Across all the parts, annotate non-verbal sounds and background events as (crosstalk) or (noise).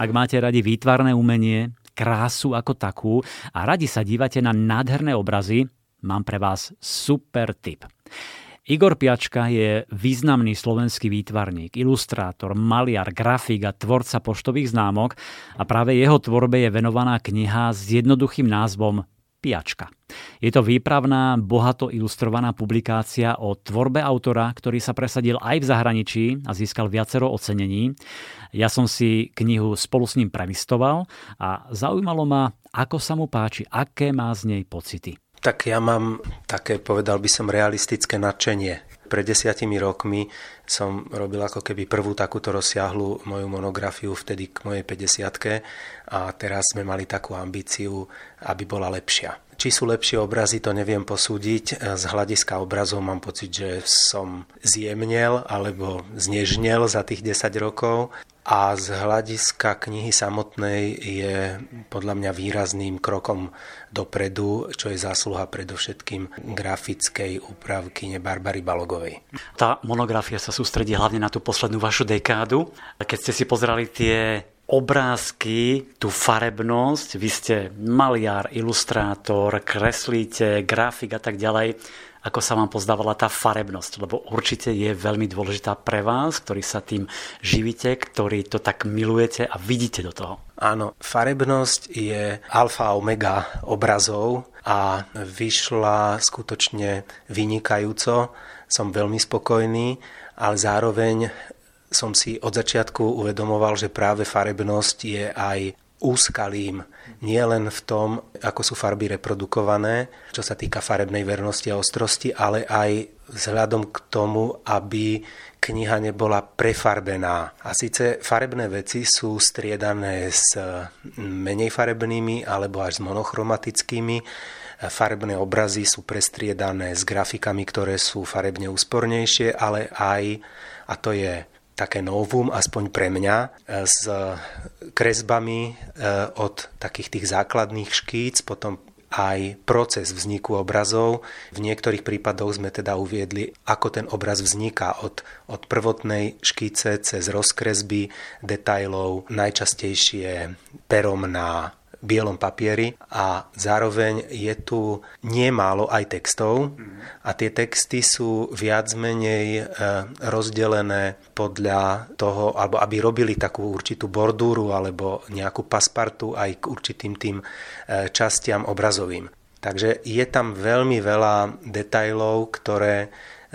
Ak máte radi výtvarné umenie, krásu ako takú a radi sa dívate na nádherné obrazy, mám pre vás super tip. Igor Piačka je významný slovenský výtvarník, ilustrátor, maliar, grafik a tvorca poštových známok a práve jeho tvorbe je venovaná kniha s jednoduchým názvom Piačka. Je to výpravná, bohato ilustrovaná publikácia o tvorbe autora, ktorý sa presadil aj v zahraničí a získal viacero ocenení. Ja som si knihu spolu s ním prelistoval a zaujímalo ma, ako sa mu páči, aké má z nej pocity. Tak ja mám také, povedal by som, realistické nadšenie. Pred desiatimi rokmi som robil ako keby prvú takúto rozsiahlu moju monografiu vtedy k mojej 50 a teraz sme mali takú ambíciu, aby bola lepšia. Či sú lepšie obrazy, to neviem posúdiť. Z hľadiska obrazov mám pocit, že som zjemnel alebo znežnel za tých 10 rokov. A z hľadiska knihy samotnej je podľa mňa výrazným krokom dopredu, čo je zásluha predovšetkým grafickej úpravky Barbary Balogovej. Tá monografia sa sústredí hlavne na tú poslednú vašu dekádu. Keď ste si pozerali tie obrázky, tú farebnosť, vy ste maliar, ilustrátor, kreslíte, grafik a tak ďalej ako sa vám pozdávala tá farebnosť, lebo určite je veľmi dôležitá pre vás, ktorý sa tým živíte, ktorý to tak milujete a vidíte do toho. Áno, farebnosť je alfa a omega obrazov a vyšla skutočne vynikajúco. Som veľmi spokojný, ale zároveň som si od začiatku uvedomoval, že práve farebnosť je aj úskalým nie len v tom, ako sú farby reprodukované, čo sa týka farebnej vernosti a ostrosti, ale aj vzhľadom k tomu, aby kniha nebola prefarbená. A síce farebné veci sú striedané s menej farebnými alebo až s monochromatickými. Farebné obrazy sú prestriedané s grafikami, ktoré sú farebne úspornejšie, ale aj, a to je také novum, aspoň pre mňa, e, s kresbami e, od takých tých základných škíc, potom aj proces vzniku obrazov. V niektorých prípadoch sme teda uviedli, ako ten obraz vzniká od, od prvotnej škíce cez rozkresby detailov, najčastejšie perom na bielom papieri a zároveň je tu nemálo aj textov. A tie texty sú viac menej e, rozdelené podľa toho, alebo aby robili takú určitú bordúru alebo nejakú paspartu aj k určitým tým e, častiam obrazovým. Takže je tam veľmi veľa detajlov, ktoré e,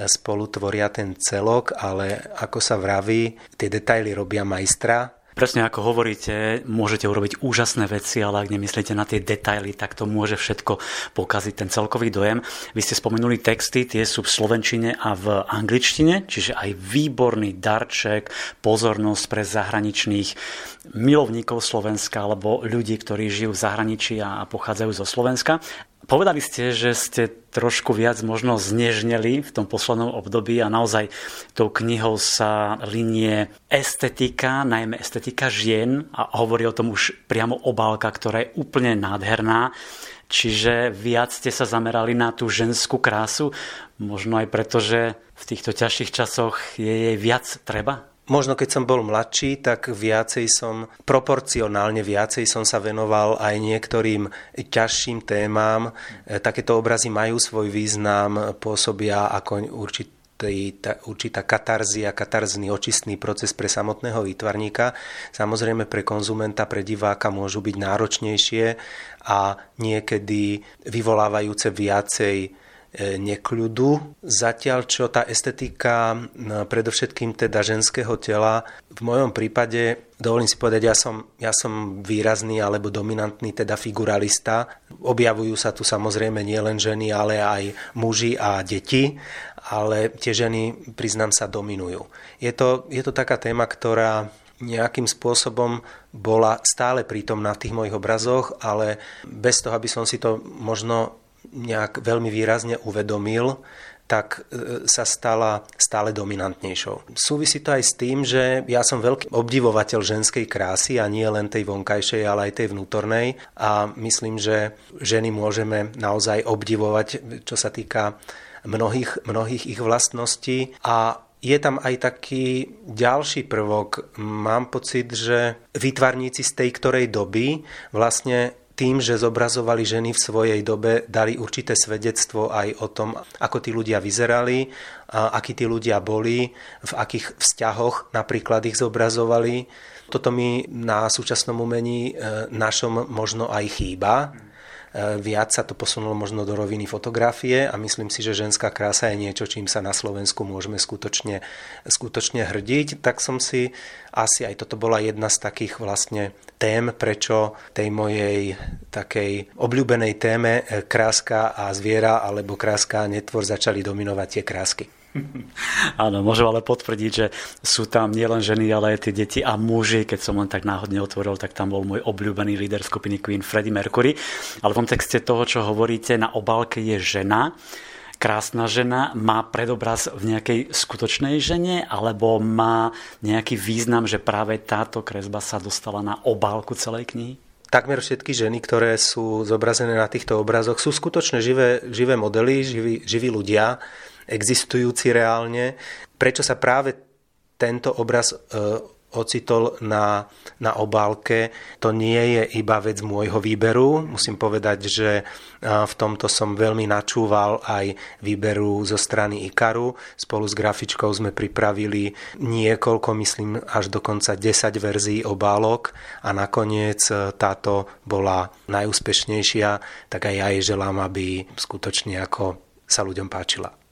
spolu tvoria ten celok, ale ako sa vraví, tie detaily robia majstra Presne ako hovoríte, môžete urobiť úžasné veci, ale ak nemyslíte na tie detaily, tak to môže všetko pokaziť ten celkový dojem. Vy ste spomenuli texty, tie sú v slovenčine a v angličtine, čiže aj výborný darček, pozornosť pre zahraničných milovníkov Slovenska alebo ľudí, ktorí žijú v zahraničí a pochádzajú zo Slovenska. Povedali ste, že ste trošku viac možno znežneli v tom poslednom období a naozaj tou knihou sa linie estetika, najmä estetika žien a hovorí o tom už priamo obálka, ktorá je úplne nádherná. Čiže viac ste sa zamerali na tú ženskú krásu, možno aj preto, že v týchto ťažších časoch je jej viac treba? Možno keď som bol mladší, tak viacej som, proporcionálne viacej som sa venoval aj niektorým ťažším témam. E, takéto obrazy majú svoj význam, pôsobia ako určitý tá, určitá katarzia, katarzný očistný proces pre samotného výtvarníka. Samozrejme pre konzumenta, pre diváka môžu byť náročnejšie a niekedy vyvolávajúce viacej nekľudu. Zatiaľ, čo tá estetika, predovšetkým teda ženského tela, v mojom prípade, dovolím si povedať, ja som, ja som výrazný alebo dominantný teda figuralista. Objavujú sa tu samozrejme nielen ženy, ale aj muži a deti, ale tie ženy, priznám sa, dominujú. Je to, je to taká téma, ktorá nejakým spôsobom bola stále prítomná v tých mojich obrazoch, ale bez toho, aby som si to možno nejak veľmi výrazne uvedomil, tak e, sa stala stále dominantnejšou. Súvisí to aj s tým, že ja som veľký obdivovateľ ženskej krásy a nie len tej vonkajšej, ale aj tej vnútornej a myslím, že ženy môžeme naozaj obdivovať, čo sa týka mnohých, mnohých ich vlastností a je tam aj taký ďalší prvok. Mám pocit, že výtvarníci z tej ktorej doby vlastne tým, že zobrazovali ženy v svojej dobe, dali určité svedectvo aj o tom, ako tí ľudia vyzerali, akí tí ľudia boli, v akých vzťahoch napríklad ich zobrazovali. Toto mi na súčasnom umení e, našom možno aj chýba. E, viac sa to posunulo možno do roviny fotografie a myslím si, že ženská krása je niečo, čím sa na Slovensku môžeme skutočne, skutočne hrdiť. Tak som si asi aj toto bola jedna z takých vlastne tém, prečo tej mojej takej obľúbenej téme e, kráska a zviera alebo kráska a netvor začali dominovať tie krásky. (laughs) Áno, môžem ale potvrdiť, že sú tam nielen ženy, ale aj tie deti a muži. Keď som len tak náhodne otvoril, tak tam bol môj obľúbený líder skupiny Queen Freddie Mercury. Ale v kontexte toho, čo hovoríte, na obálke je žena krásna žena má predobraz v nejakej skutočnej žene alebo má nejaký význam, že práve táto kresba sa dostala na obálku celej knihy? Takmer všetky ženy, ktoré sú zobrazené na týchto obrazoch, sú skutočne živé, živé modely, živí, živí ľudia existujúci reálne. Prečo sa práve tento obraz e, ocitol na, na obálke. To nie je iba vec môjho výberu. Musím povedať, že e, v tomto som veľmi načúval aj výberu zo strany Ikaru. Spolu s grafičkou sme pripravili niekoľko, myslím až dokonca 10 verzií obálok a nakoniec e, táto bola najúspešnejšia, tak aj ja jej želám, aby skutočne ako sa ľuďom páčila.